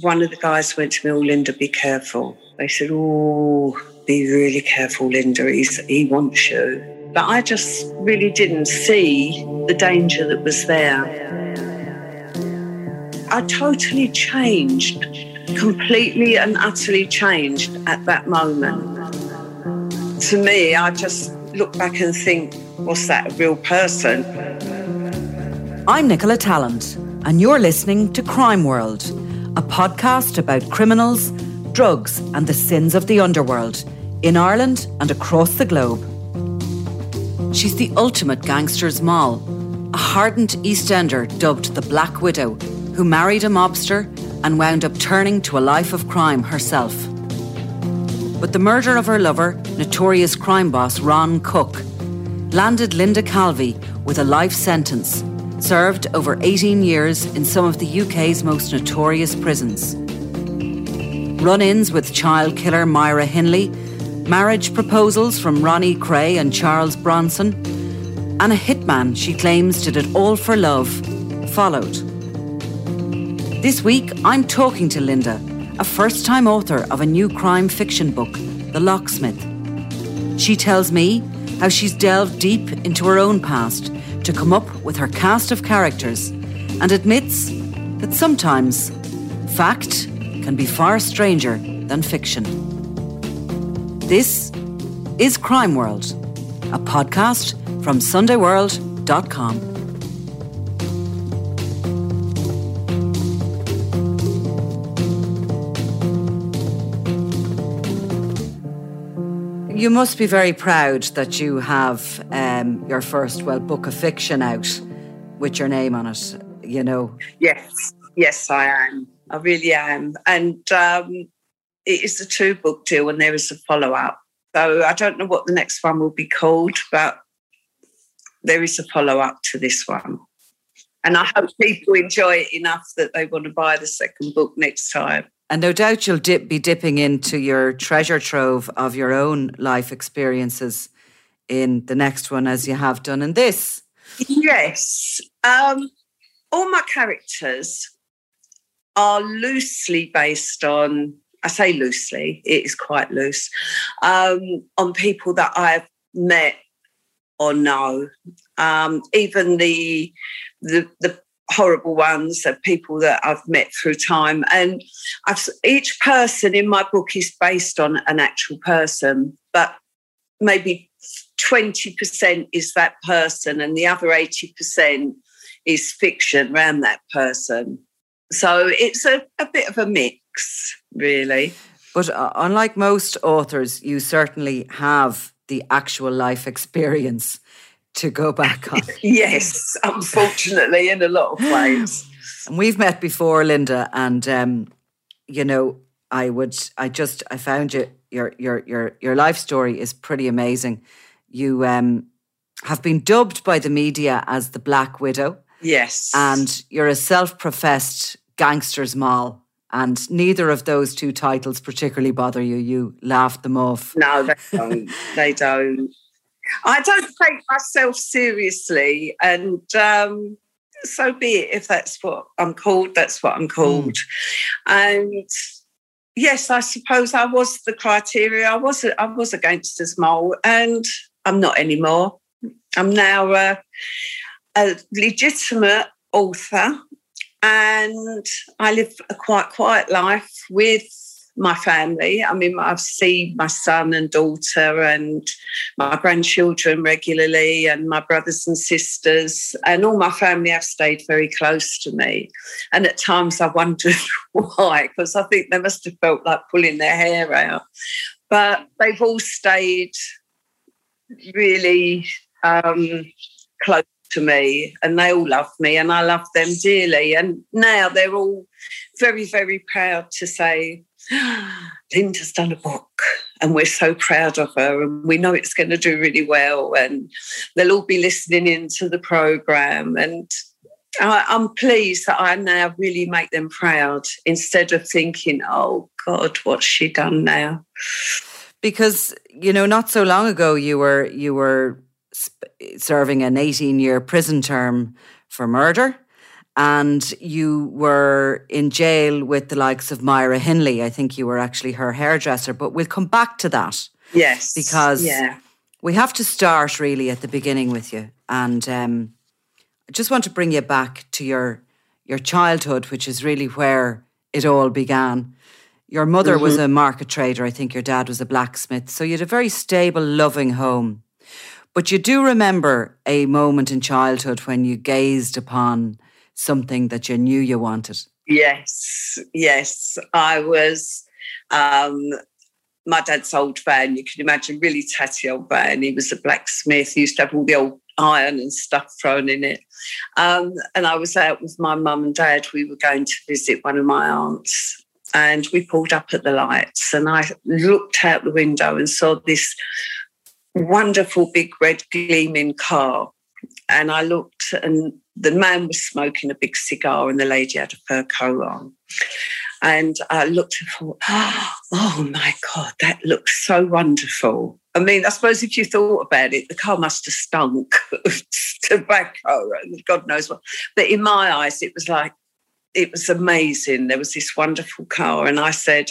One of the guys went to me, oh, Linda, be careful. They said, oh, be really careful, Linda. He's, he wants you. But I just really didn't see the danger that was there. I totally changed, completely and utterly changed at that moment. To me, I just look back and think, was that a real person? I'm Nicola Tallant, and you're listening to Crime World, a podcast about criminals, drugs, and the sins of the underworld in Ireland and across the globe. She's the ultimate gangster's moll, a hardened Eastender dubbed the Black Widow, who married a mobster and wound up turning to a life of crime herself. But the murder of her lover, notorious crime boss Ron Cook, landed Linda Calvey with a life sentence, served over 18 years in some of the UK's most notorious prisons. Run ins with child killer Myra Hindley marriage proposals from Ronnie Kray and Charles Bronson, and a hitman she claims did it all for love followed. This week, I'm talking to Linda, a first time author of a new crime fiction book, The Locksmith. She tells me how she's delved deep into her own past to come up with her cast of characters and admits that sometimes fact can be far stranger than fiction. This is Crime World, a podcast from SundayWorld.com. You must be very proud that you have um, your first, well, book of fiction out with your name on it, you know. Yes, yes, I am. I really am. And um, it is a two book deal and there is a follow up. So I don't know what the next one will be called, but there is a follow up to this one. And I hope people enjoy it enough that they want to buy the second book next time. And no doubt you'll dip, be dipping into your treasure trove of your own life experiences in the next one, as you have done in this. Yes. Um, all my characters are loosely based on I say loosely, it is quite loose, um, on people that I've met or know. Um, even the, the, the horrible ones are people that I've met through time. And I've, each person in my book is based on an actual person, but maybe 20% is that person and the other 80% is fiction around that person. So it's a, a bit of a mix really. But uh, unlike most authors, you certainly have the actual life experience to go back on. yes, unfortunately, in a lot of ways. And we've met before, Linda, and um, you know, I would, I just, I found you, your, your, your, your life story is pretty amazing. You um, have been dubbed by the media as the Black Widow. Yes, and you're a self-professed gangster's moll and neither of those two titles particularly bother you. You laughed them off. No, they don't. they don't. I don't take myself seriously, and um, so be it. If that's what I'm called, that's what I'm called. Mm. And yes, I suppose I was the criteria. I was I was a gangster's mole, and I'm not anymore. I'm now a, a legitimate author, and I live a quite quiet life with my family. I mean, I've seen my son and daughter and my grandchildren regularly, and my brothers and sisters, and all my family have stayed very close to me. And at times I wondered why, because I think they must have felt like pulling their hair out. But they've all stayed really um, close to me and they all love me and I love them dearly. And now they're all very, very proud to say, Linda's done a book and we're so proud of her and we know it's going to do really well and they'll all be listening into the program and I, am pleased that I now really make them proud instead of thinking, oh God, what's she done now? Because you know, not so long ago, you were you were serving an 18 year prison term for murder and you were in jail with the likes of Myra Hindley. I think you were actually her hairdresser, but we'll come back to that. Yes. Because yeah. we have to start really at the beginning with you. And um, I just want to bring you back to your your childhood, which is really where it all began. Your mother mm-hmm. was a market trader. I think your dad was a blacksmith. So you had a very stable, loving home. But you do remember a moment in childhood when you gazed upon something that you knew you wanted? Yes, yes. I was, um, my dad's old van, you can imagine, really tatty old van. He was a blacksmith. He used to have all the old iron and stuff thrown in it. Um, and I was out with my mum and dad. We were going to visit one of my aunts. And we pulled up at the lights, and I looked out the window and saw this wonderful big red gleaming car. And I looked, and the man was smoking a big cigar and the lady had a fur coat on. And I looked and thought, ah, oh my God, that looks so wonderful. I mean, I suppose if you thought about it, the car must have stunk of tobacco and God knows what. But in my eyes, it was like, it was amazing. There was this wonderful car. And I said,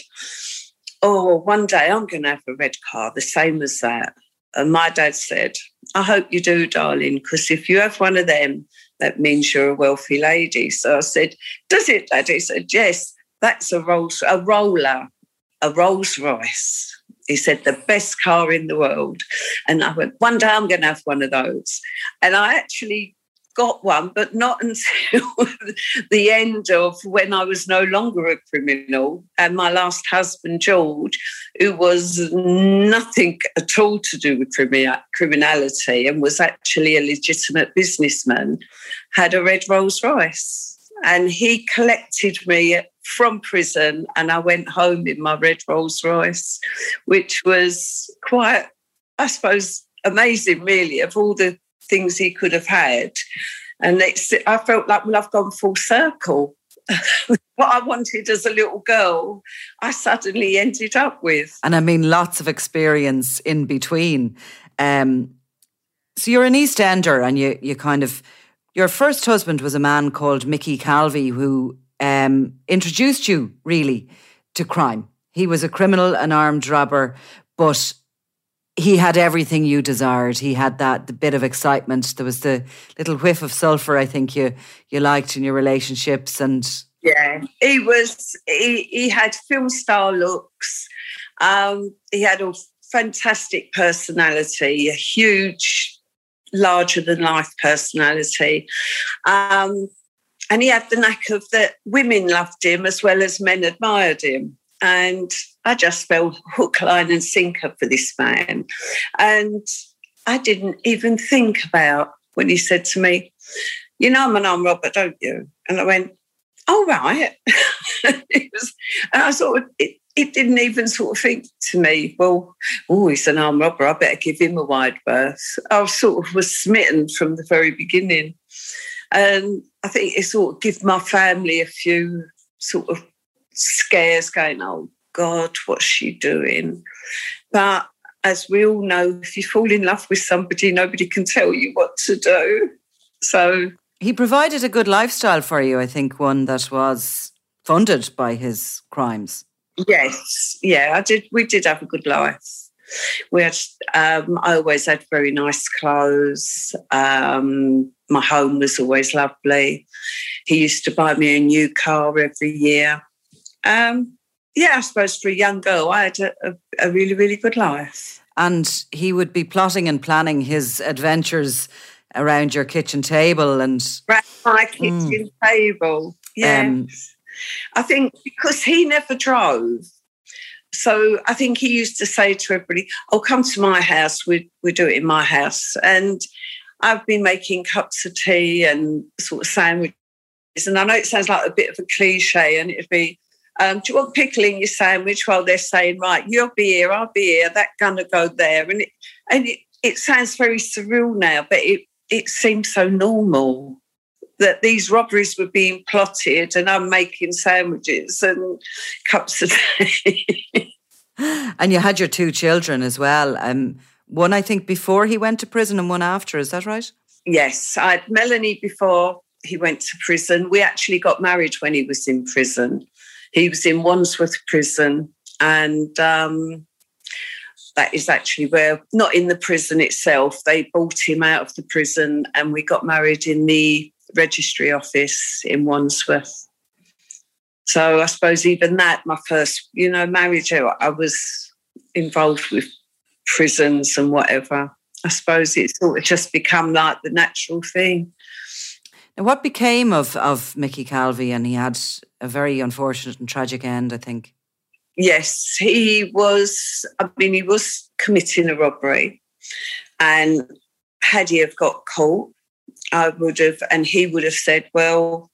oh, one day I'm going to have a red car, the same as that. And my dad said, I hope you do, darling, because if you have one of them, that means you're a wealthy lady. So I said, Does it, Dad? He said, Yes, that's a Rolls, a roller, a Rolls Royce. He said, the best car in the world. And I went, one day I'm going to have one of those. And I actually got one, but not until the end of when I was no longer a criminal. And my last husband, George, who was nothing at all to do with criminality and was actually a legitimate businessman, had a red Rolls Royce. And he collected me from prison, and I went home in my red Rolls Royce, which was quite, I suppose, amazing, really, of all the things he could have had. And it's, I felt like, well, I've gone full circle. what I wanted as a little girl, I suddenly ended up with. And I mean, lots of experience in between. Um, so you're an East Ender and you, you kind of, your first husband was a man called Mickey Calvey who um, introduced you really to crime. He was a criminal, an armed robber, but he had everything you desired. He had that bit of excitement. There was the little whiff of sulfur. I think you you liked in your relationships, and yeah, he was. He he had film star looks. Um, he had a fantastic personality, a huge, larger than life personality. Um, and he had the knack of that women loved him as well as men admired him. And I just fell hook, line, and sinker for this man. And I didn't even think about when he said to me, You know, I'm an armed robber, don't you? And I went, Oh, right. it was, and I sort of, it, it didn't even sort of think to me, well, oh, he's an armed robber. I better give him a wide berth. I sort of was smitten from the very beginning. And I think it sort of gave my family a few sort of scares going, oh God, what's she doing? But as we all know, if you fall in love with somebody, nobody can tell you what to do. So he provided a good lifestyle for you, I think, one that was funded by his crimes. Yes, yeah, I did. We did have a good life. We had. Um, I always had very nice clothes. Um, my home was always lovely. He used to buy me a new car every year. Um, yeah, I suppose for a young girl, I had a, a, a really, really good life. And he would be plotting and planning his adventures around your kitchen table and around my kitchen mm. table. Yes. Um, I think because he never drove. So I think he used to say to everybody, "Oh, come to my house. We we do it in my house." And I've been making cups of tea and sort of sandwiches. And I know it sounds like a bit of a cliche, and it'd be, um, "Do you want pickle in your sandwich?" While they're saying, "Right, you'll be here, I'll be here, that gonna go there," and it and it, it sounds very surreal now, but it it seemed so normal that these robberies were being plotted and I'm making sandwiches and cups of tea. and you had your two children as well. Um, one, I think, before he went to prison and one after. Is that right? Yes. I had Melanie before he went to prison. We actually got married when he was in prison. He was in Wandsworth prison and um, that is actually where, not in the prison itself, they bought him out of the prison and we got married in the registry office in Wandsworth. So I suppose even that, my first, you know, marriage, I was involved with prisons and whatever. I suppose it's sort of just become like the natural thing. And what became of, of Mickey Calvey? And he had a very unfortunate and tragic end, I think. Yes, he was, I mean, he was committing a robbery. And had he have got caught, I would have, and he would have said, well,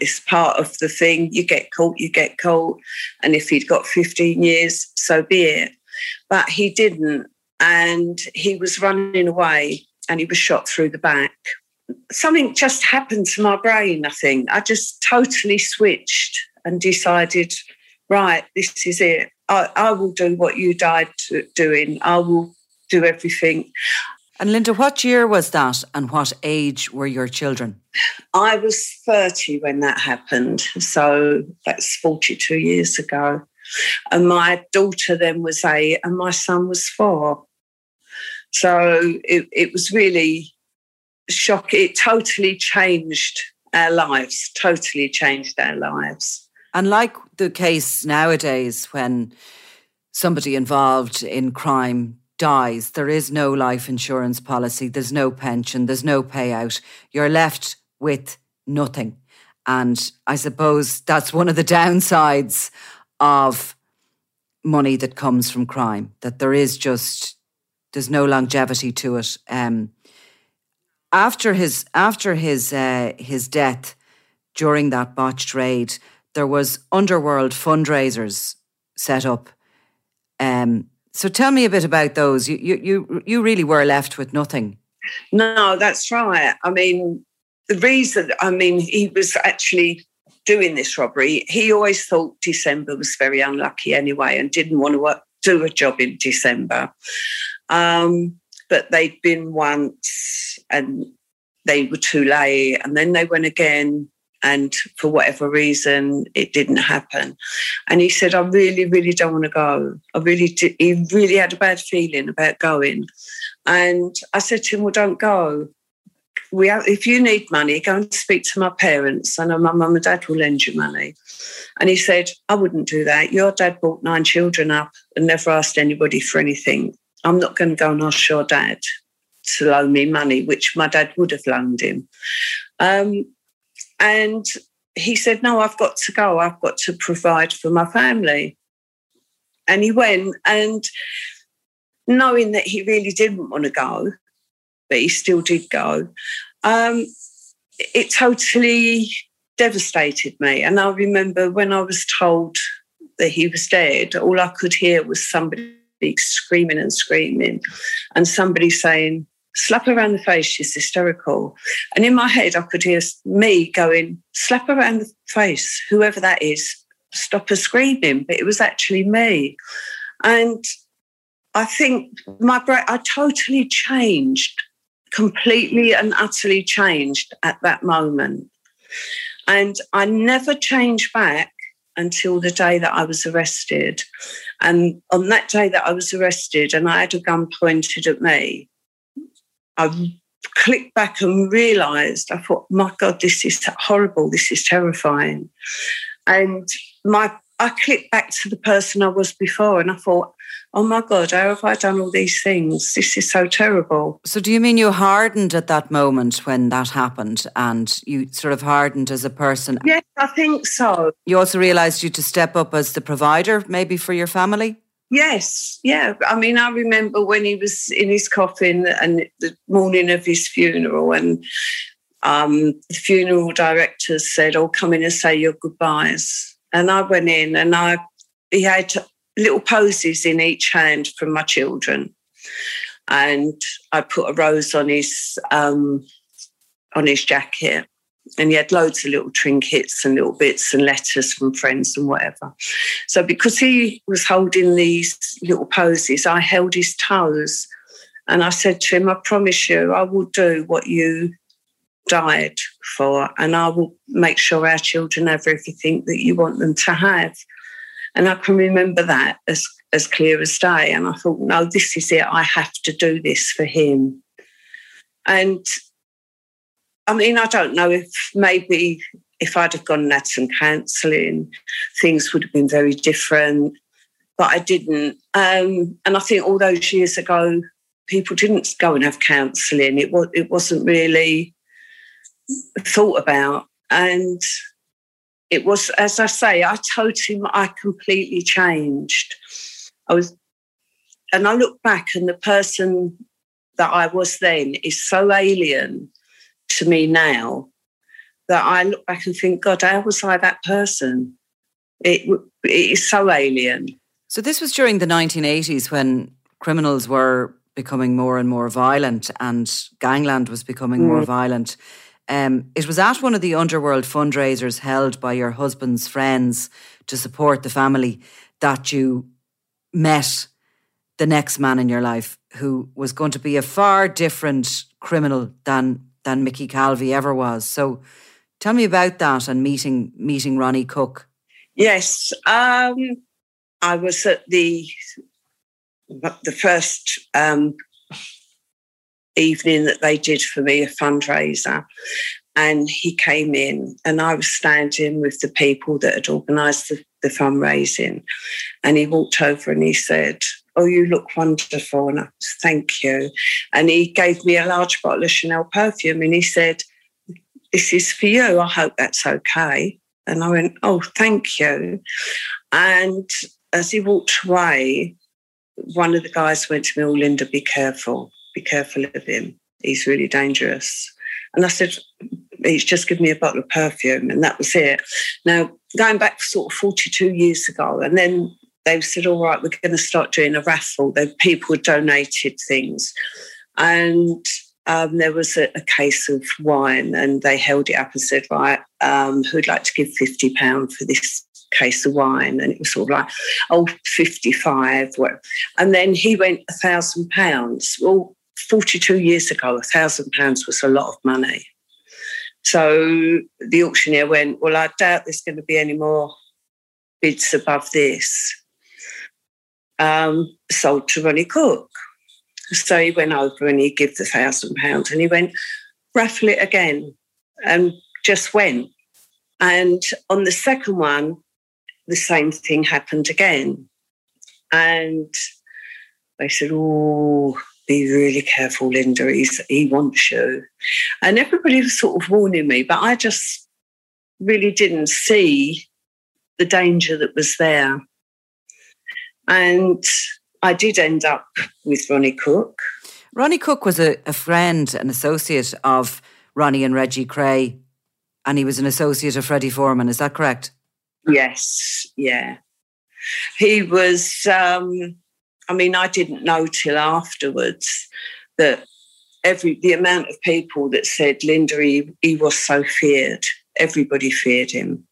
it's part of the thing. You get caught, you get caught. And if he'd got 15 years, so be it. But he didn't. And he was running away and he was shot through the back. Something just happened to my brain, I think. I just totally switched and decided right, this is it. I, I will do what you died doing. I will do everything. And Linda, what year was that and what age were your children? I was 30 when that happened. So that's 42 years ago. And my daughter then was eight and my son was four. So it, it was really shocking. It totally changed our lives, totally changed our lives. And like the case nowadays, when somebody involved in crime dies, there is no life insurance policy, there's no pension, there's no payout. You're left with nothing. And I suppose that's one of the downsides of money that comes from crime, that there is just, there's no longevity to it. Um, after his after his uh, his death during that botched raid, there was underworld fundraisers set up. Um, so tell me a bit about those. You, you, you, really were left with nothing. No, that's right. I mean, the reason, I mean, he was actually doing this robbery. He always thought December was very unlucky anyway and didn't want to work, do a job in December. Um, but they'd been once and they were too late. And then they went again and for whatever reason it didn't happen. And he said i really really don't want to go. I really did, he really had a bad feeling about going. And i said to him well don't go. We have, if you need money go and speak to my parents know my mum and dad will lend you money. And he said i wouldn't do that. Your dad brought nine children up and never asked anybody for anything i'm not going to go and ask your dad to loan me money which my dad would have loaned him um, and he said, No, I've got to go. I've got to provide for my family. And he went, and knowing that he really didn't want to go, but he still did go, um, it totally devastated me. And I remember when I was told that he was dead, all I could hear was somebody screaming and screaming, and somebody saying, slap around the face, she's hysterical. And in my head, I could hear me going, slap around the face, whoever that is, stop her screaming. But it was actually me. And I think my brain, I totally changed, completely and utterly changed at that moment. And I never changed back until the day that I was arrested. And on that day that I was arrested and I had a gun pointed at me, I clicked back and realized, I thought, my God, this is horrible. This is terrifying. And my I clicked back to the person I was before and I thought, oh my God, how have I done all these things? This is so terrible. So, do you mean you hardened at that moment when that happened and you sort of hardened as a person? Yes, I think so. You also realised you to step up as the provider, maybe for your family? Yes, yeah. I mean, I remember when he was in his coffin and the morning of his funeral, and um, the funeral directors said, "Oh, come in and say your goodbyes." And I went in, and I he had little posies in each hand from my children, and I put a rose on his um, on his jacket, and he had loads of little trinkets and little bits and letters from friends and whatever. So because he was holding these little posies, I held his toes, and I said to him, "I promise you, I will do what you." died for, and I will make sure our children have everything that you want them to have. And I can remember that as, as clear as day. And I thought, no, this is it. I have to do this for him. And I mean, I don't know if maybe if I'd have gone and had some counselling, things would have been very different. But I didn't. Um, and I think all those years ago, people didn't go and have counselling. It was it wasn't really thought about. And it was, as I say, I told him I completely changed. I was, and I look back, and the person that I was then is so alien to me now that I look back and think, God, how was I that person? It, it is so alien. So, this was during the 1980s when criminals were becoming more and more violent and gangland was becoming mm. more violent. Um, it was at one of the underworld fundraisers held by your husband's friends to support the family that you met the next man in your life who was going to be a far different criminal than than Mickey Calvey ever was. So tell me about that and meeting meeting Ronnie Cook. Yes. Um, I was at the the first um, evening that they did for me, a fundraiser. And he came in, and I was standing with the people that had organised the, the fundraising. And he walked over and he said, Oh, you look wonderful. And I said, Thank you. And he gave me a large bottle of Chanel perfume and he said, This is for you. I hope that's okay. And I went, Oh, thank you. And as he walked away, one of the guys went to me, Oh, Linda, be careful be careful of him. He's really dangerous. And I said, he's just given me a bottle of perfume, and that was it. Now, going back sort of 42 years ago, and then they said, all right, we're going to start doing a raffle. The people donated things. And um, there was a, a, case of wine, and they held it up and said, right, um, who'd like to give £50 for this case of wine and it was sort of like oh 55 and then he went a thousand pounds well 42 years ago, a thousand pounds was a lot of money. So the auctioneer went, Well, I doubt there's going to be any more bids above this. Um, sold to Ronnie Cook. So he went over and he gave the thousand pounds and he went, raffle it again, and just went. And on the second one, the same thing happened again. And they said, Oh, be really careful, Linda. He's, he wants you. And everybody was sort of warning me, but I just really didn't see the danger that was there. And I did end up with Ronnie Cook. Ronnie Cook was a, a friend, an associate of Ronnie and Reggie Kray, and he was an associate of Freddie Foreman. Is that correct? Yes, yeah. He was um, I mean, I didn't know till afterwards that every the amount of people that said Linda, he, he was so feared. Everybody feared him,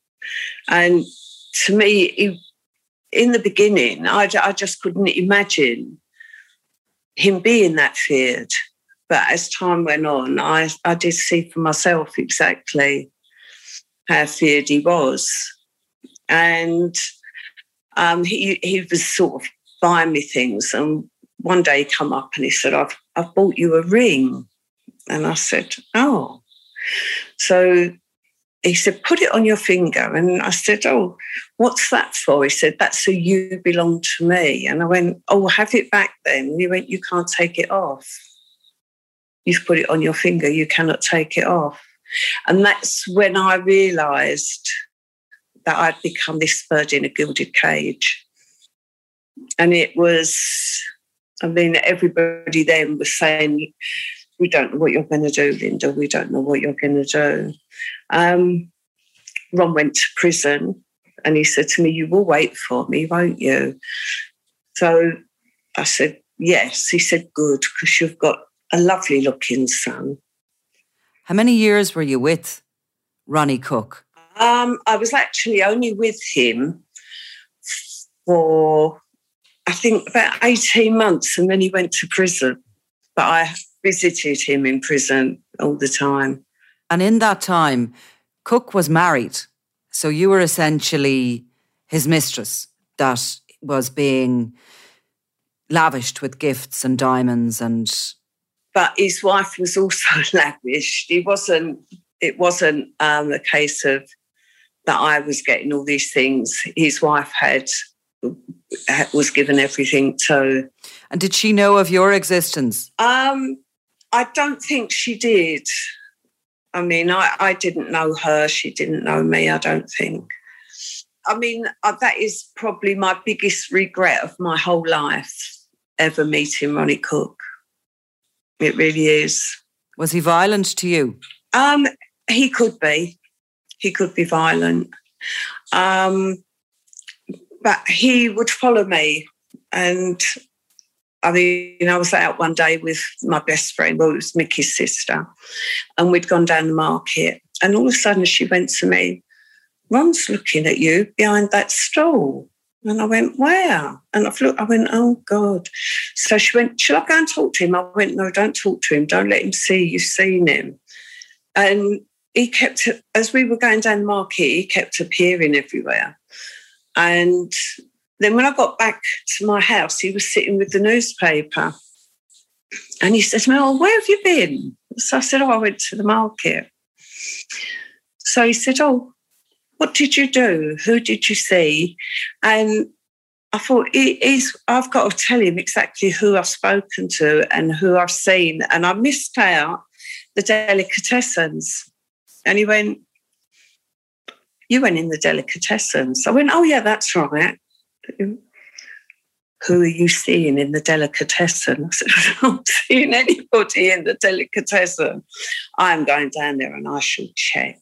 and to me, he, in the beginning, I, I just couldn't imagine him being that feared. But as time went on, I, I did see for myself exactly how feared he was. And um, he, he was sort of buying me things. And one day he come up and he said, I've, I've bought you a ring. And I said, oh. So he said, put it on your finger. And I said, oh, what's that for? He said, that's so you belong to me. And I went, oh, have it back then. And he went, you can't take it off. You've put it on your finger. You cannot take it off. And that's when I realised that I'd become this bird in a gilded cage. And it was, I mean, everybody then was saying, we don't know what you're going to do, Linda. We don't know what you're going to do. Um, Ron went to prison and he said to me, You will wait for me, won't you? So I said, Yes. He said, Good, because you've got a lovely looking son. How many years were you with Ronnie Cook? Um, I was actually only with him for, I think, about 18 months, and then he went to prison. But I visited him in prison all the time. And in that time, Cook was married. So you were essentially his mistress that was being lavished with gifts and diamonds and but his wife was also lavished. He wasn't it wasn't um, a case of that I was getting all these things. His wife had was given everything to. And did she know of your existence? Um, I don't think she did. I mean, I, I didn't know her. She didn't know me, I don't think. I mean, uh, that is probably my biggest regret of my whole life, ever meeting Ronnie Cook. It really is. Was he violent to you? Um, he could be. He could be violent. Um, but he would follow me and I mean, I was out one day with my best friend, well, it was Mickey's sister, and we'd gone down the market. And all of a sudden she went to me, Ron's looking at you behind that stall. And I went, Where? And I've looked, I went, Oh God. So she went, Shall I go and talk to him? I went, No, don't talk to him. Don't let him see you've seen him. And he kept, as we were going down the market, he kept appearing everywhere. And then when I got back to my house, he was sitting with the newspaper. And he said to Oh, where have you been? So I said, Oh, I went to the market. So he said, Oh, what did you do? Who did you see? And I thought, he's, I've got to tell him exactly who I've spoken to and who I've seen. And I missed out the delicatessens. And he went, You went in the delicatessens. I went, Oh, yeah, that's right who are you seeing in the delicatessen? I said, I'm not seeing anybody in the delicatessen. I'm going down there and I shall check.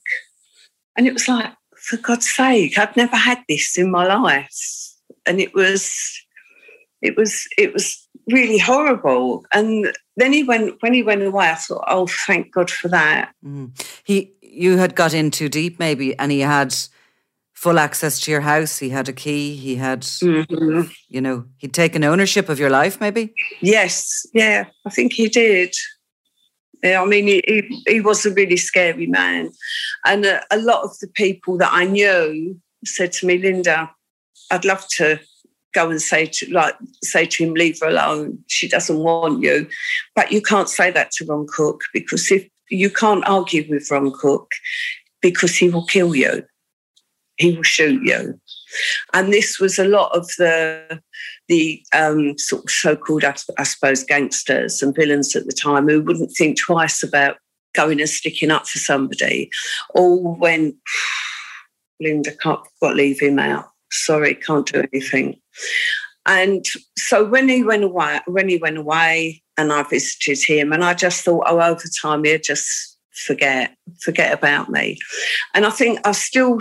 And it was like, for God's sake, I've never had this in my life. And it was, it was, it was really horrible. And then he went, when he went away, I thought, oh, thank God for that. Mm. He, you had got in too deep maybe, and he had full access to your house. He had a key. He had, mm-hmm. you know, he'd taken ownership of your life, maybe? Yes. Yeah, I think he did. Yeah, I mean, he, he, he was a really scary man. And a, a lot of the people that I knew said to me, Linda, I'd love to go and say to like say to him, leave her alone. She doesn't want you. But you can't say that to Ron Cook because if you can't argue with Ron Cook because he will kill you he will shoot you. And this was a lot of the the um, sort of so-called, I, suppose, gangsters and villains at the time who wouldn't think twice about going and sticking up for somebody, all went, Linda can't got leave him out. Sorry, can't do anything. And so when he went away, when he went away, and I visited him, and I just thought, oh, over time he'll just forget, forget about me. And I think I still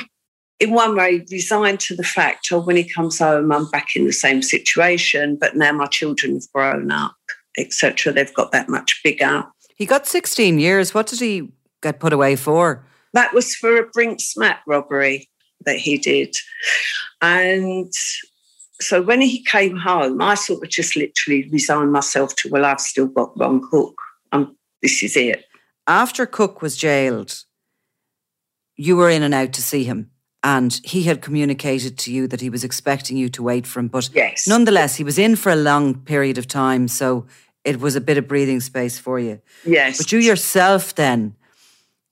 in one way, resigned to the fact of when he comes home, I'm back in the same situation, but now my children have grown up, etc. They've got that much bigger. He got 16 years. What did he get put away for? That was for a Brink's Mat robbery that he did. And so when he came home, I sort of just literally resigned myself to, well, I've still got Ron Cook. Um, this is it. After Cook was jailed, you were in and out to see him. And he had communicated to you that he was expecting you to wait for him. But yes. nonetheless, he was in for a long period of time. So it was a bit of breathing space for you. Yes. But you yourself then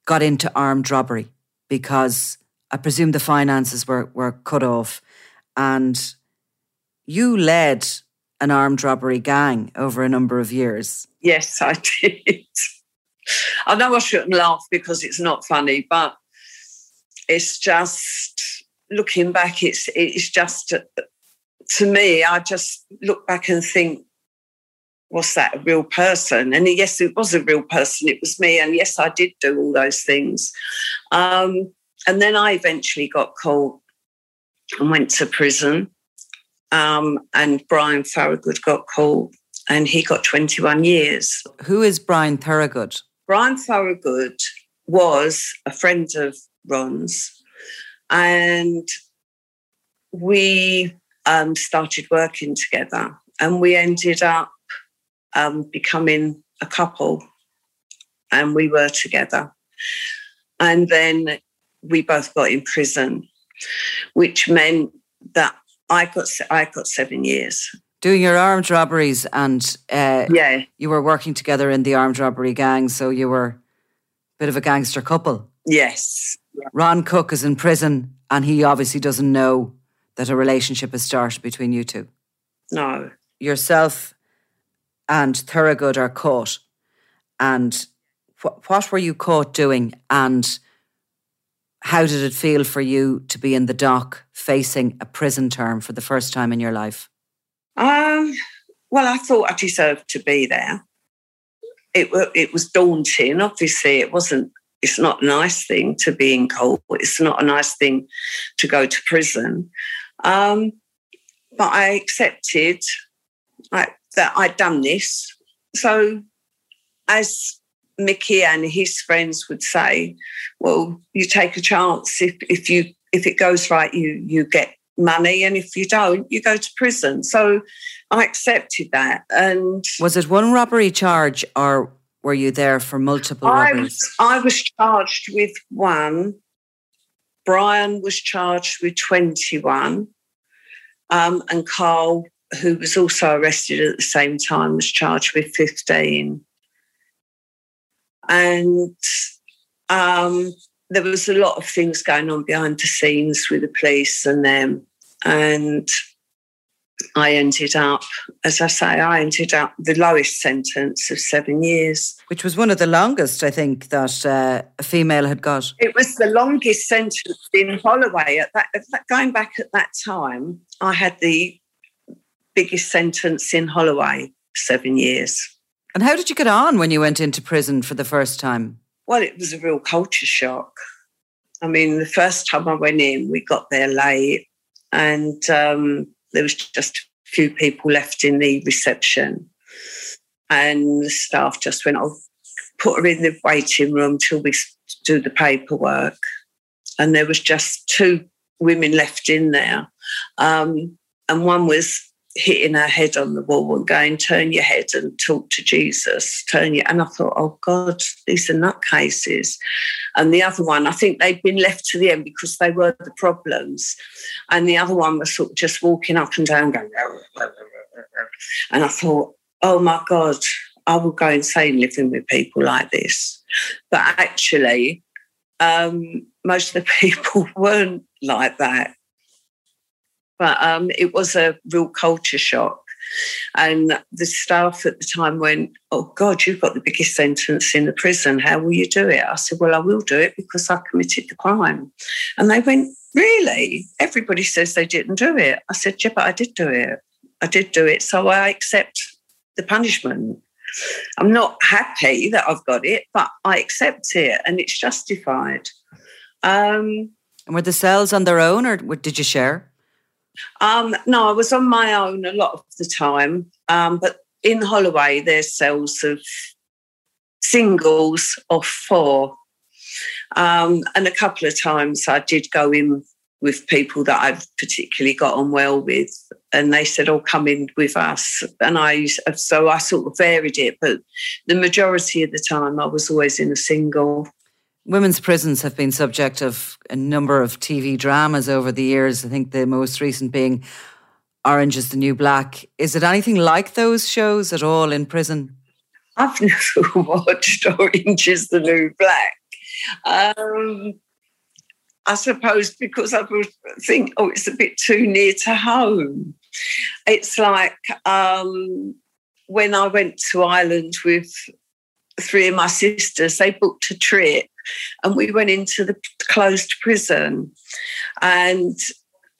got into armed robbery because I presume the finances were, were cut off. And you led an armed robbery gang over a number of years. Yes, I did. I know I shouldn't laugh because it's not funny, but it's just looking back. It's it's just to me. I just look back and think, was that a real person? And yes, it was a real person. It was me, and yes, I did do all those things. Um, and then I eventually got caught and went to prison. Um, and Brian Thorogood got caught, and he got 21 years. Who is Brian Thorogood? Brian Thorogood was a friend of Ron's, and we um, started working together, and we ended up um, becoming a couple, and we were together. And then we both got in prison, which meant that I got I got seven years. Doing your armed robberies and uh, yeah. you were working together in the armed robbery gang so you were a bit of a gangster couple. Yes. Ron cook is in prison and he obviously doesn't know that a relationship has started between you two. No. Yourself and thorogood are caught and wh- what were you caught doing? And how did it feel for you to be in the dock facing a prison term for the first time in your life um, well, I thought I deserved to be there. It, it was daunting. Obviously, it wasn't. It's not a nice thing to be in court. It's not a nice thing to go to prison. Um, but I accepted that I'd done this. So, as Mickey and his friends would say, "Well, you take a chance. If if you if it goes right, you you get money, and if you don't, you go to prison. So I accepted that. And was it one robbery charge, or were you there for multiple I robberies? Was, I was charged with one. Brian was charged with 21. Um, and Carl, who was also arrested at the same time, was charged with 15. And um, there was a lot of things going on behind the scenes with the police and them. And I ended up, as I say, I ended up the lowest sentence of seven years. Which was one of the longest, I think, that uh, a female had got. It was the longest sentence in Holloway. At that, at that, going back at that time, I had the biggest sentence in Holloway, seven years. And how did you get on when you went into prison for the first time? Well, it was a real culture shock. I mean, the first time I went in, we got there late, and um, there was just a few people left in the reception. And the staff just went, "Oh, put her in the waiting room till we do the paperwork." And there was just two women left in there, um, and one was hitting her head on the wall and going, turn your head and talk to Jesus, turn your, and I thought, oh God, these are nutcases. And the other one, I think they'd been left to the end because they were the problems. And the other one was sort of just walking up and down going, and I thought, oh my God, I will go insane living with people like this. But actually, um, most of the people weren't like that. But um, it was a real culture shock. And the staff at the time went, Oh God, you've got the biggest sentence in the prison. How will you do it? I said, Well, I will do it because I committed the crime. And they went, Really? Everybody says they didn't do it. I said, Yeah, but I did do it. I did do it. So I accept the punishment. I'm not happy that I've got it, but I accept it and it's justified. Um, and were the cells on their own or did you share? Um, no, I was on my own a lot of the time. Um, but in Holloway, there's cells of singles of four. Um, and a couple of times I did go in with people that I've particularly got on well with. And they said, Oh, come in with us. And I, so I sort of varied it, but the majority of the time I was always in a single. Women's prisons have been subject of a number of TV dramas over the years. I think the most recent being Orange is the New Black. Is it anything like those shows at all in prison? I've never watched Orange is the New Black. Um, I suppose because I would think, oh, it's a bit too near to home. It's like um, when I went to Ireland with three of my sisters, they booked a trip and we went into the closed prison. And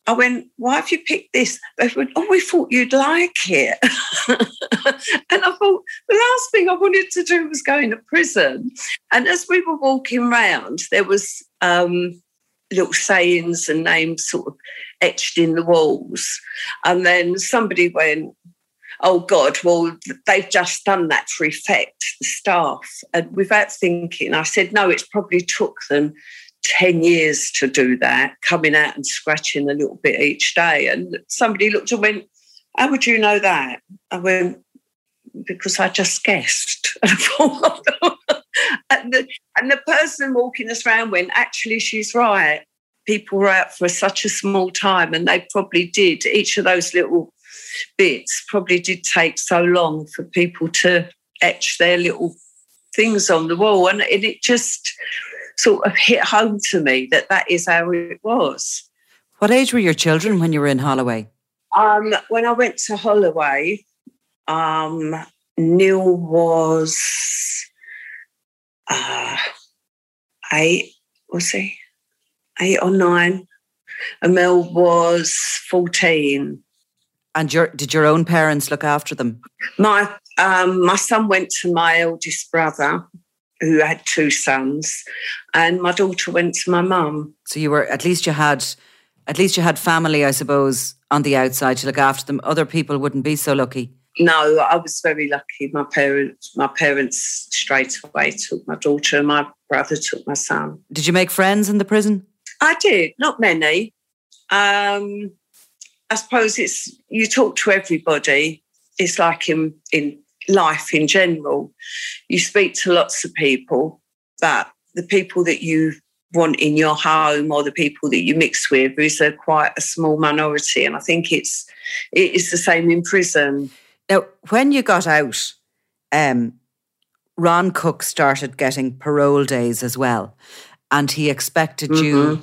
I went, why have you picked this? They went, oh, we thought you'd like it. and I thought, the last thing I wanted to do was go into prison. And as we were walking around, there was um, little sayings and names sort of etched in the walls. And then somebody went, Oh God, well, they've just done that to effect the staff. And without thinking, I said, No, it's probably took them 10 years to do that, coming out and scratching a little bit each day. And somebody looked and went, How would you know that? I went, Because I just guessed. and, the, and the person walking us around went, actually, she's right. People were out for such a small time, and they probably did. Each of those little bits probably did take so long for people to etch their little things on the wall. And it just sort of hit home to me that that is how it was. What age were your children when you were in Holloway? Um, when I went to Holloway, um, Neil was uh, eight, was he? Eight or nine. Emil was 14. And your did your own parents look after them? My um, my son went to my eldest brother, who had two sons, and my daughter went to my mum. So you were at least you had at least you had family, I suppose, on the outside to look after them. Other people wouldn't be so lucky. No, I was very lucky. My parents, my parents straight away took my daughter, and my brother took my son. Did you make friends in the prison? I did, not many. Um, I suppose it's you talk to everybody. It's like in in life in general. You speak to lots of people, but the people that you want in your home or the people that you mix with is a quite a small minority. And I think it's it is the same in prison. Now, when you got out, um, Ron Cook started getting parole days as well. And he expected mm-hmm. you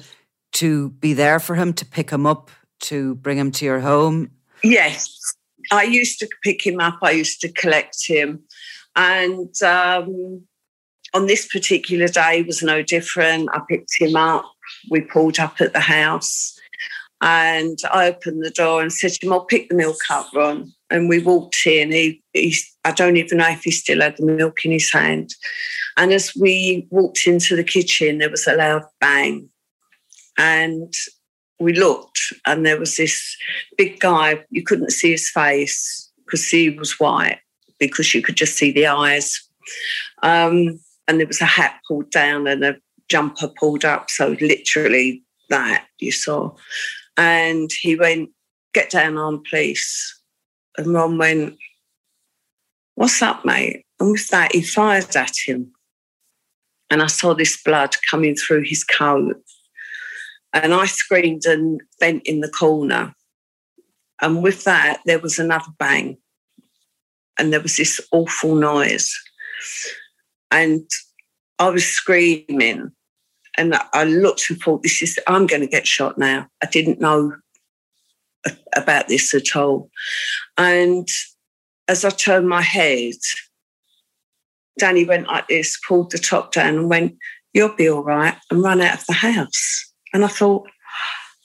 to be there for him, to pick him up, to bring him to your home. Yes. I used to pick him up, I used to collect him. And um, on this particular day was no different. I picked him up, we pulled up at the house. And I opened the door and said to him, I'll pick the milk up, Ron. And we walked in. He, he, I don't even know if he still had the milk in his hand. And as we walked into the kitchen, there was a loud bang. And we looked, and there was this big guy. You couldn't see his face because he was white, because you could just see the eyes. Um, and there was a hat pulled down and a jumper pulled up. So literally that you saw. And he went, Get down on, police. And Ron went, What's up, mate? And with that, he fired at him. And I saw this blood coming through his coat. And I screamed and bent in the corner. And with that, there was another bang. And there was this awful noise. And I was screaming. And I looked and thought, this is, I'm going to get shot now. I didn't know about this at all. And as I turned my head, Danny went like this, pulled the top down and went, You'll be all right, and ran out of the house. And I thought,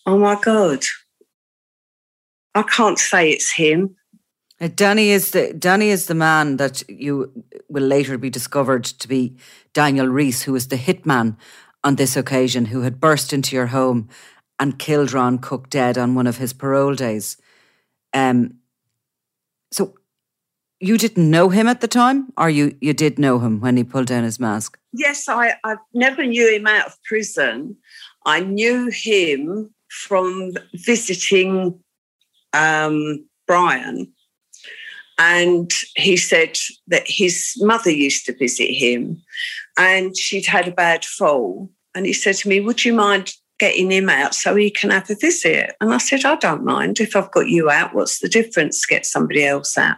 Oh my God, I can't say it's him. Uh, Danny is the Danny is the man that you will later be discovered to be Daniel Reece, who was the hitman on this occasion, who had burst into your home and killed Ron Cook dead on one of his parole days. Um, so you didn't know him at the time, or you you did know him when he pulled down his mask? Yes, I I never knew him out of prison. I knew him from visiting um, Brian, and he said that his mother used to visit him and she'd had a bad fall. And he said to me, Would you mind getting him out so he can have a visit? And I said, I don't mind. If I've got you out, what's the difference? Get somebody else out.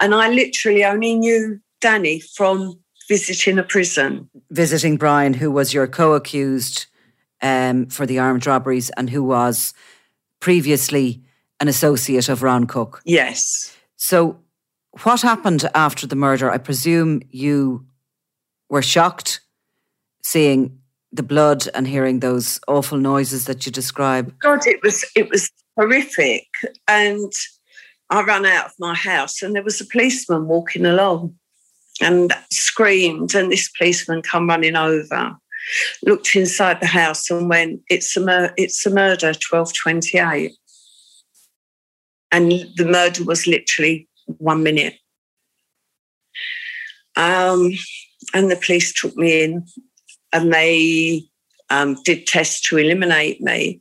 And I literally only knew Danny from visiting a prison. Visiting Brian, who was your co accused um, for the armed robberies and who was previously an associate of Ron Cook. Yes. So, what happened after the murder? I presume you were shocked seeing the blood and hearing those awful noises that you describe. God, it was it was horrific, and I ran out of my house, and there was a policeman walking along, and screamed, and this policeman come running over, looked inside the house, and went, "It's a mur- it's a murder, twelve twenty eight, and the murder was literally one minute. Um, and the police took me in and they um, did tests to eliminate me.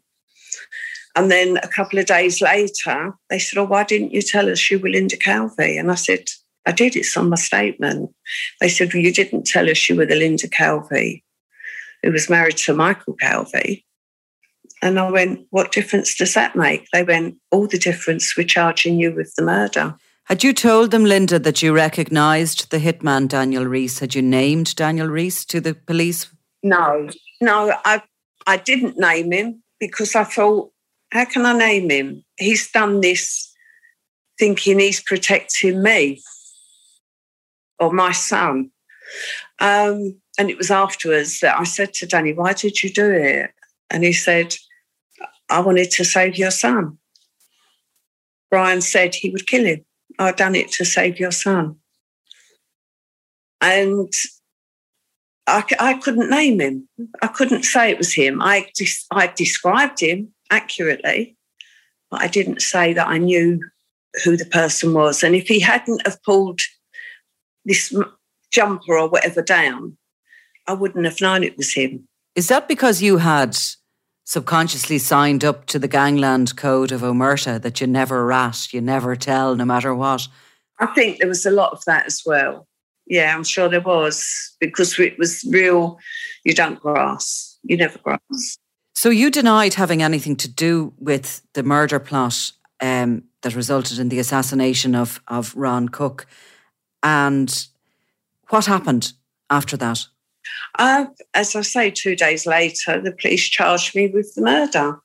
And then a couple of days later, they said, Oh, why didn't you tell us you were Linda Calvey? And I said, I did, it's on my statement. They said, Well, you didn't tell us you were the Linda Calvey who was married to Michael Calvey. And I went, What difference does that make? They went, All the difference, we're charging you with the murder. Had you told them, Linda, that you recognised the hitman Daniel Reece? Had you named Daniel Reece to the police? No, no, I I didn't name him because I thought, how can I name him? He's done this thinking he's protecting me or my son. Um, and it was afterwards that I said to Danny, why did you do it? And he said, I wanted to save your son. Brian said he would kill him. I've done it to save your son. And I, I couldn't name him. I couldn't say it was him. I, I described him accurately, but I didn't say that I knew who the person was. And if he hadn't have pulled this jumper or whatever down, I wouldn't have known it was him. Is that because you had subconsciously signed up to the gangland code of Omerta that you never rat, you never tell, no matter what? I think there was a lot of that as well. Yeah, I'm sure there was because it was real. You don't grass, you never grass. So you denied having anything to do with the murder plot um, that resulted in the assassination of of Ron Cook, and what happened after that? Uh, as I say, two days later, the police charged me with the murder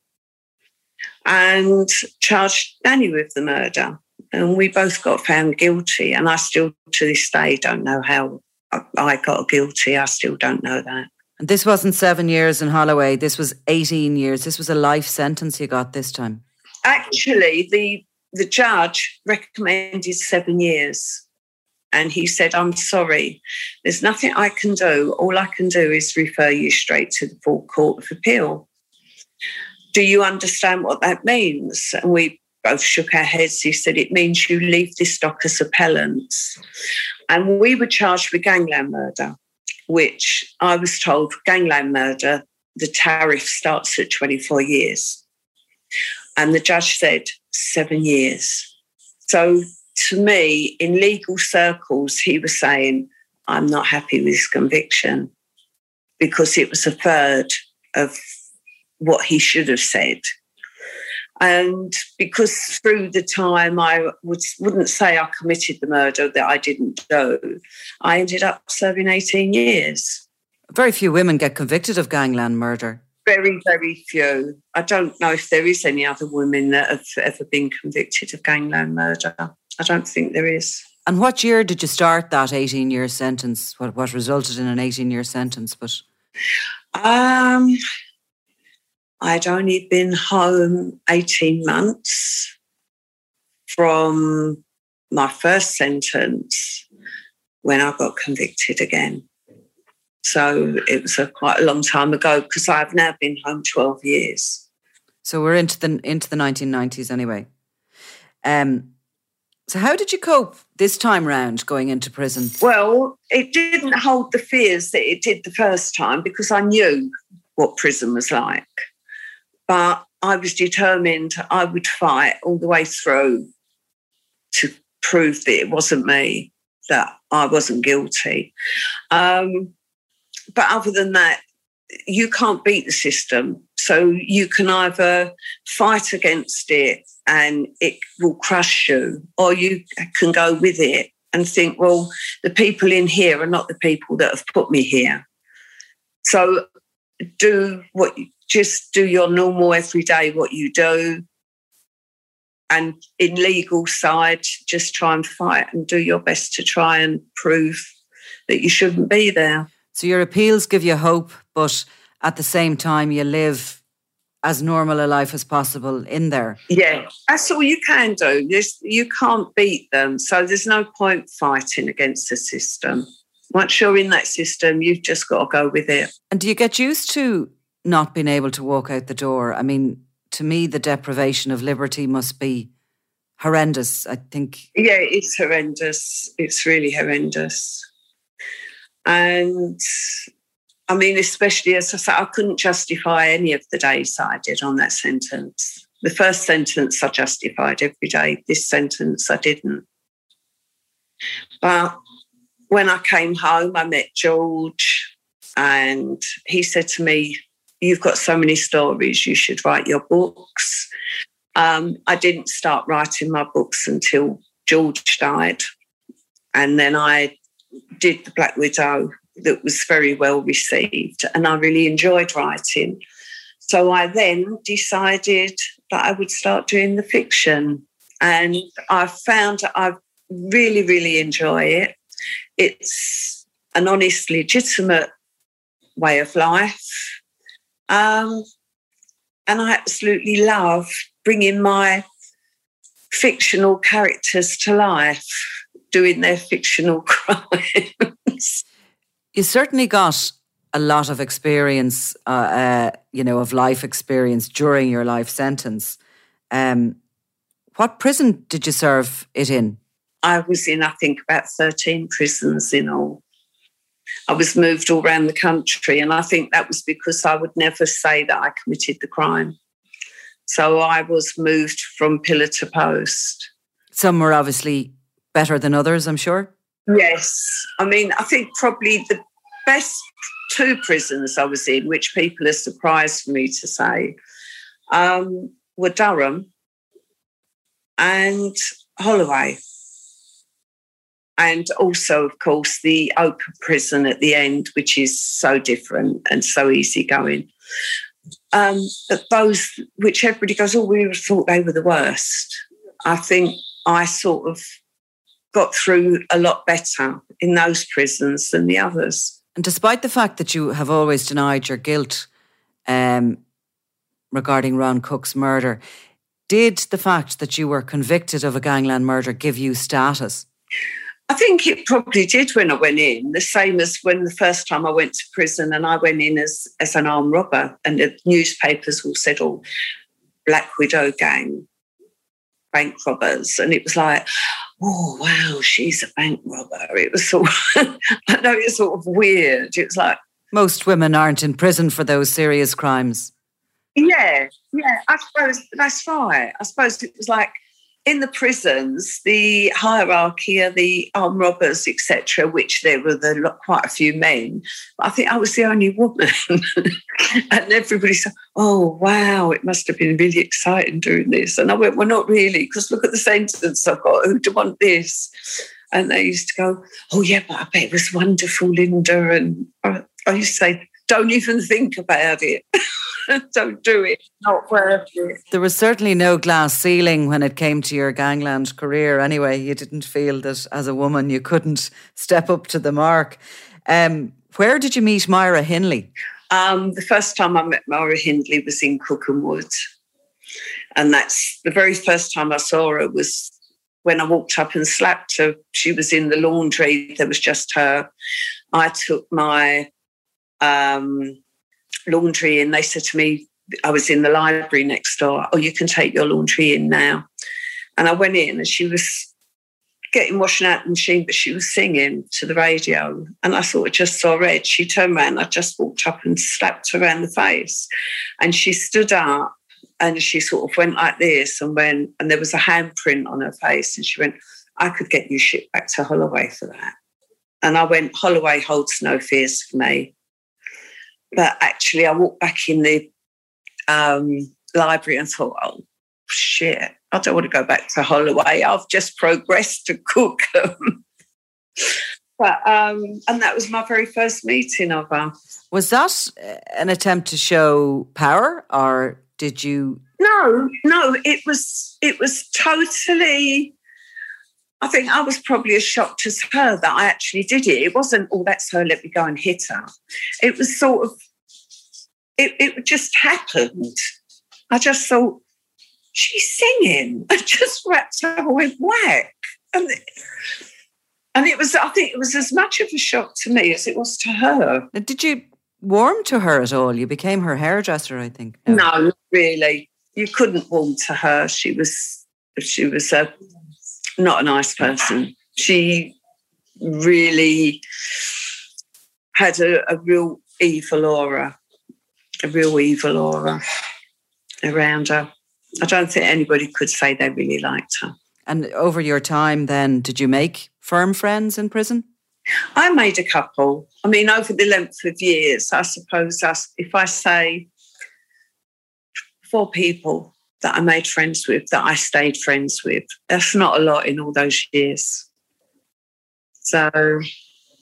and charged Danny with the murder. And we both got found guilty. And I still, to this day, don't know how I got guilty. I still don't know that. And this wasn't seven years in Holloway. This was 18 years. This was a life sentence you got this time. Actually, the the judge recommended seven years. And he said, I'm sorry, there's nothing I can do. All I can do is refer you straight to the full court of appeal. Do you understand what that means? And we both shook our heads. He said, It means you leave this dock as appellants. And we were charged with gangland murder, which I was told gangland murder, the tariff starts at 24 years. And the judge said, Seven years. So to me, in legal circles, he was saying, I'm not happy with his conviction because it was a third of what he should have said. And because through the time I would, wouldn't say I committed the murder that I didn't do, I ended up serving 18 years. Very few women get convicted of gangland murder. Very, very few. I don't know if there is any other women that have ever been convicted of gangland murder. I don't think there is. And what year did you start that 18 year sentence? What, what resulted in an 18 year sentence? But um, I'd only been home 18 months from my first sentence when I got convicted again. So it was a quite a long time ago because I've now been home 12 years. So we're into the into the 1990s anyway. Um, so, how did you cope this time round going into prison? Well, it didn't hold the fears that it did the first time because I knew what prison was like. But I was determined I would fight all the way through to prove that it wasn't me, that I wasn't guilty. Um, but other than that, you can't beat the system. So you can either fight against it and it will crush you, or you can go with it and think, well, the people in here are not the people that have put me here. So do what you just do your normal everyday what you do. And in legal side, just try and fight and do your best to try and prove that you shouldn't be there. So your appeals give you hope, but at the same time you live as normal a life as possible in there. Yeah, that's all you can do. There's, you can't beat them. So there's no point fighting against the system. Once you're in that system, you've just got to go with it. And do you get used to not being able to walk out the door? I mean, to me, the deprivation of liberty must be horrendous. I think. Yeah, it's horrendous. It's really horrendous. And I mean, especially as I said, I couldn't justify any of the days that I did on that sentence. The first sentence I justified every day. This sentence I didn't. But when I came home, I met George, and he said to me, You've got so many stories, you should write your books. Um, I didn't start writing my books until George died. And then I did The Black Widow, that was very well received, and I really enjoyed writing. So I then decided that I would start doing the fiction. And I found I really, really enjoy it. It's an honest, legitimate way of life. Um, and I absolutely love bringing my fictional characters to life, doing their fictional crimes. You certainly got a lot of experience, uh, uh, you know, of life experience during your life sentence. Um, what prison did you serve it in? I was in, I think, about 13 prisons in all. I was moved all around the country, and I think that was because I would never say that I committed the crime. So I was moved from pillar to post. Some were obviously better than others, I'm sure. Yes. I mean, I think probably the best two prisons I was in, which people are surprised for me to say, um, were Durham and Holloway and also, of course, the open prison at the end, which is so different and so easygoing. Um, but those which everybody goes, oh, we thought they were the worst. I think I sort of got through a lot better in those prisons than the others. And despite the fact that you have always denied your guilt um, regarding Ron Cook's murder, did the fact that you were convicted of a gangland murder give you status? I think it probably did when I went in, the same as when the first time I went to prison and I went in as, as an armed robber, and the newspapers all said, Oh, Black Widow gang, bank robbers. And it was like, Oh, wow, she's a bank robber. It was sort of, I know it's sort of weird. It was like, most women aren't in prison for those serious crimes. Yeah, yeah, I suppose that's right. I suppose it was like, in the prisons, the hierarchy of the armed robbers, etc., which there were the, quite a few men. I think I was the only woman, and everybody said, "Oh, wow! It must have been really exciting doing this." And I went, "Well, not really, because look at the sentence I've got. Who do want this?" And they used to go, "Oh, yeah, but I bet it was wonderful, Linda." And I, I used to say, "Don't even think about it." don't do it. Not worth it. There was certainly no glass ceiling when it came to your gangland career. Anyway, you didn't feel that as a woman you couldn't step up to the mark. Um, where did you meet Myra Hindley? Um, the first time I met Myra Hindley was in Cookham Wood. And that's the very first time I saw her was when I walked up and slapped her. She was in the laundry. There was just her. I took my um, laundry in. They said to me, I was in the library next door, oh, you can take your laundry in now. And I went in and she was getting washing out the machine, but she was singing to the radio. And I thought I just saw red. She turned around, I just walked up and slapped her around the face. And she stood up and she sort of went like this and went, and there was a handprint on her face, and she went, I could get you shipped back to Holloway for that. And I went, Holloway holds no fears for me. But actually, I walked back in the um, library and thought, oh, shit, I don't want to go back to Holloway. I've just progressed to cook. but um, and that was my very first meeting of her. Was that an attempt to show power, or did you? No, no. It was. It was totally. I think I was probably as shocked as her that I actually did it. It wasn't, oh, that's her, let me go and hit her. It was sort of, it, it just happened. I just thought, she's singing. I just wrapped her with whack. And, and it was, I think it was as much of a shock to me as it was to her. Did you warm to her at all? You became her hairdresser, I think. No, no really. You couldn't warm to her. She was, she was a, not a nice person. She really had a, a real evil aura, a real evil aura around her. I don't think anybody could say they really liked her. And over your time, then, did you make firm friends in prison? I made a couple. I mean, over the length of years, I suppose if I say four people that I made friends with, that I stayed friends with, that's not a lot in all those years. So,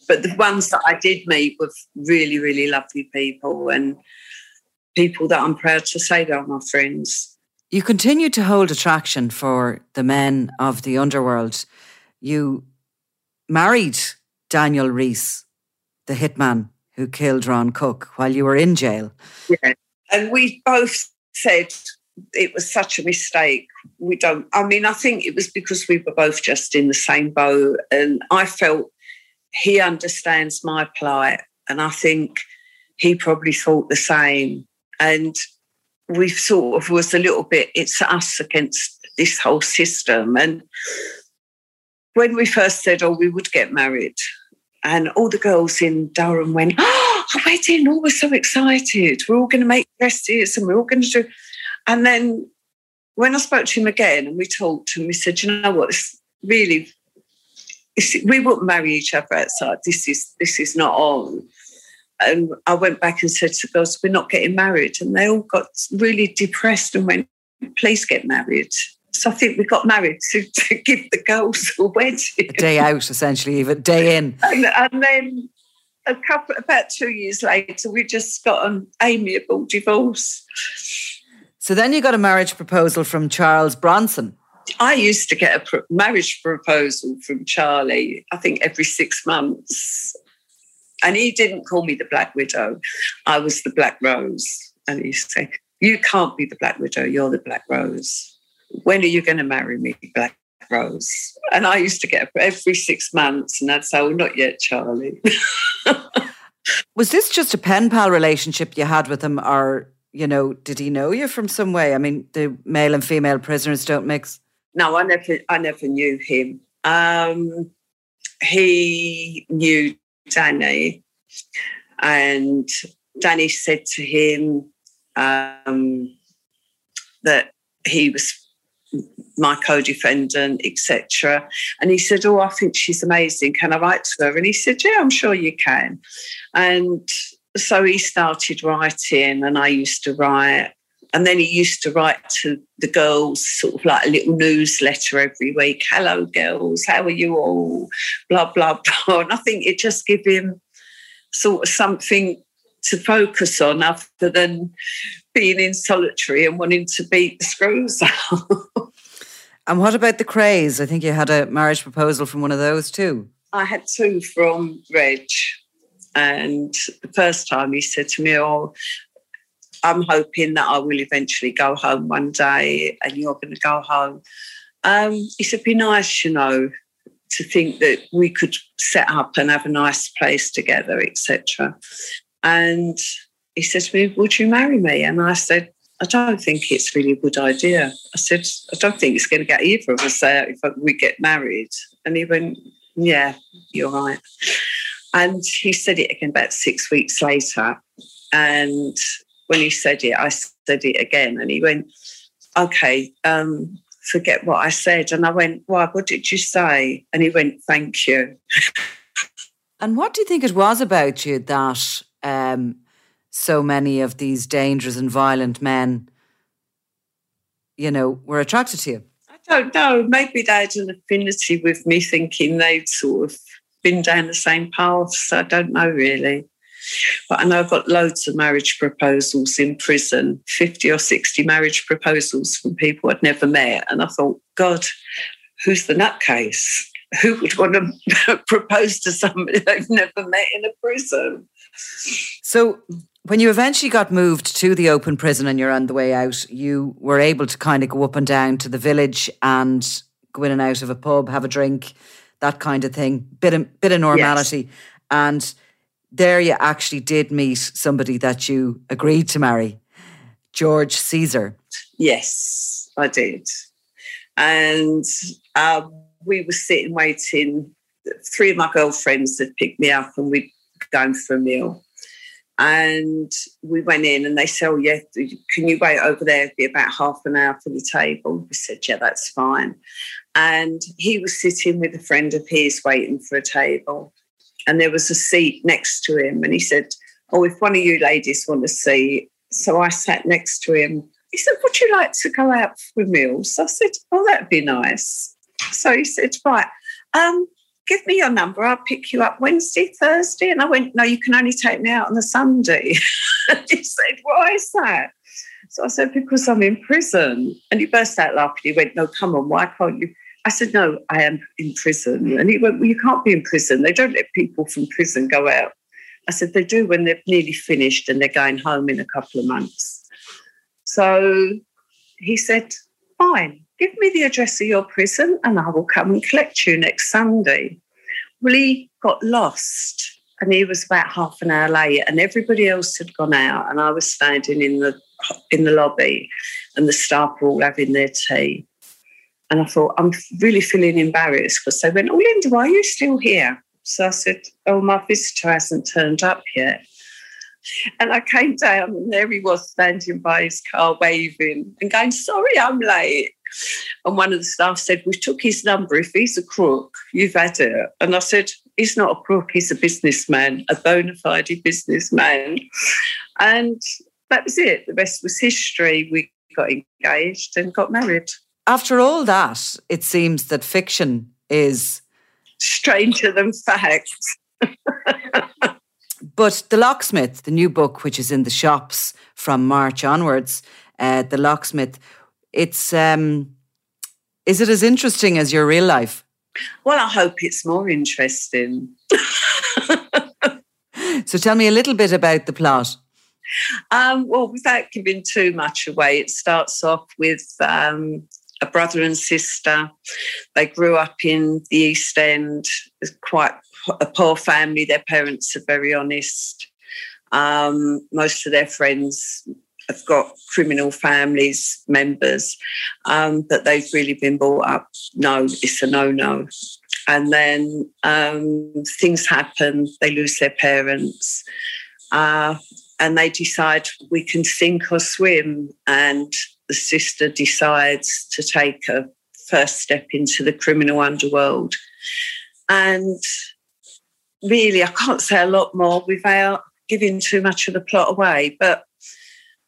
but the ones that I did meet were really, really lovely people and people that I'm proud to say are my friends. You continue to hold attraction for the men of the underworld. You married Daniel Reece, the hitman who killed Ron Cook while you were in jail. Yeah. And we both said it was such a mistake. We don't, I mean, I think it was because we were both just in the same boat. And I felt he understands my plight. And I think he probably thought the same. And we sort of was a little bit, it's us against this whole system. And when we first said, oh, we would get married, and all the girls in Durham went, oh, a wedding, oh, we're so excited. We're all going to make dresses and we're all going to do. And then when I spoke to him again and we talked and we said, you know what, it's really, we wouldn't marry each other outside. This is, this is not on and I went back and said to the girls, "We're not getting married," and they all got really depressed and went, "Please get married." So I think we got married to, to give the girls a wedding, a day out, essentially, even day in. And, and then a couple, about two years later, we just got an amiable divorce. So then you got a marriage proposal from Charles Bronson. I used to get a pro- marriage proposal from Charlie, I think every six months. And he didn't call me the Black Widow. I was the Black Rose. And he said, You can't be the Black Widow, you're the Black Rose. When are you going to marry me, Black Rose? And I used to get every six months, and I'd say, Oh, not yet, Charlie. was this just a pen pal relationship you had with him, or, you know, did he know you from some way? I mean, the male and female prisoners don't mix. No, I never, I never knew him. Um, he knew Danny. And Danny said to him um, that he was my co-defendant, etc. And he said, "Oh, I think she's amazing. Can I write to her?" And he said, "Yeah, I'm sure you can." And so he started writing, and I used to write. And then he used to write to the girls, sort of like a little newsletter every week. Hello, girls, how are you all? Blah, blah, blah. And I think it just gave him sort of something to focus on other than being in solitary and wanting to beat the screws out. and what about the Krays? I think you had a marriage proposal from one of those too. I had two from Reg. And the first time he said to me, Oh, I'm hoping that I will eventually go home one day and you're going to go home. Um, he said, be nice, you know, to think that we could set up and have a nice place together, etc. And he said to me, Would you marry me? And I said, I don't think it's really a good idea. I said, I don't think it's going to get either of us out if we get married. And he went, Yeah, you're right. And he said it again about six weeks later. And when he said it, I said it again. And he went, okay, um, forget what I said. And I went, why, what did you say? And he went, thank you. and what do you think it was about you that um, so many of these dangerous and violent men, you know, were attracted to you? I don't know. Maybe they had an affinity with me, thinking they'd sort of been down the same path, so I don't know really. But I know I've got loads of marriage proposals in prison 50 or 60 marriage proposals from people I'd never met. And I thought, God, who's the nutcase? Who would want to propose to somebody they've never met in a prison? So, when you eventually got moved to the open prison and you're on the way out, you were able to kind of go up and down to the village and go in and out of a pub, have a drink, that kind of thing. Bit of, bit of normality. Yes. And there you actually did meet somebody that you agreed to marry, George Caesar. Yes, I did. And uh, we were sitting waiting. Three of my girlfriends had picked me up and we'd gone for a meal. And we went in and they said, Oh, yeah, can you wait over there? It'd be about half an hour for the table. We said, Yeah, that's fine. And he was sitting with a friend of his waiting for a table and there was a seat next to him. And he said, Oh, if one of you ladies want to see. So I sat next to him. He said, Would you like to go out for meals? I said, Oh, that'd be nice. So he said, Right, um, give me your number. I'll pick you up Wednesday, Thursday. And I went, No, you can only take me out on the Sunday. he said, Why is that? So I said, Because I'm in prison. And he burst out laughing. He went, No, come on, why can't you? I said, No, I am in prison. And he went, Well, you can't be in prison. They don't let people from prison go out. I said, They do when they're nearly finished and they're going home in a couple of months. So he said, Fine, give me the address of your prison and I will come and collect you next Sunday. Well, he got lost and he was about half an hour late and everybody else had gone out and I was standing in the in the lobby and the staff were all having their tea. And I thought, I'm really feeling embarrassed because they went, Oh, Linda, why are you still here? So I said, Oh, my visitor hasn't turned up yet. And I came down and there he was standing by his car waving and going, Sorry, I'm late. And one of the staff said, We took his number. If he's a crook, you've had it. And I said, He's not a crook, he's a businessman, a bona fide businessman. And that was it. The rest was history. We got engaged and got married after all that, it seems that fiction is stranger than fact. but The Locksmith, the new book, which is in the shops from March onwards, uh, The Locksmith, it's um, is it as interesting as your real life? Well, I hope it's more interesting. so tell me a little bit about the plot. Um, well, without giving too much away, it starts off with um, a brother and sister. They grew up in the East End, quite a poor family. Their parents are very honest. Um, most of their friends have got criminal families, members, um, but they've really been brought up no, it's a no no. And then um, things happen, they lose their parents. Uh, and they decide we can sink or swim. And the sister decides to take a first step into the criminal underworld. And really, I can't say a lot more without giving too much of the plot away. But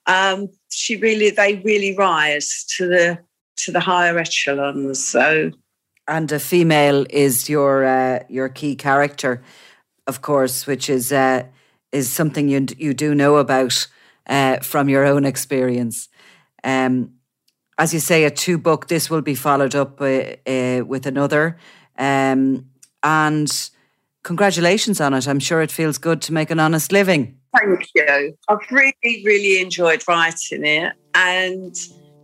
um, she really, they really rise to the to the higher echelons. So, and a female is your uh, your key character, of course, which is uh, is something you you do know about uh, from your own experience. Um, as you say, a two book. This will be followed up uh, uh, with another, um, and congratulations on it. I'm sure it feels good to make an honest living. Thank you. I've really, really enjoyed writing it, and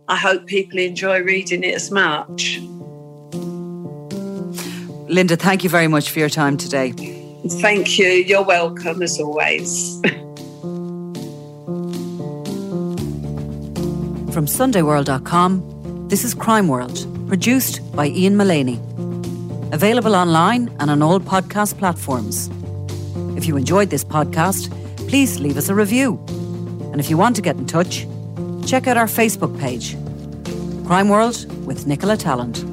I hope people enjoy reading it as much. Linda, thank you very much for your time today. Thank you. You're welcome as always. From SundayWorld.com, this is Crime World, produced by Ian Mullaney. Available online and on all podcast platforms. If you enjoyed this podcast, please leave us a review. And if you want to get in touch, check out our Facebook page, Crime World with Nicola Tallant.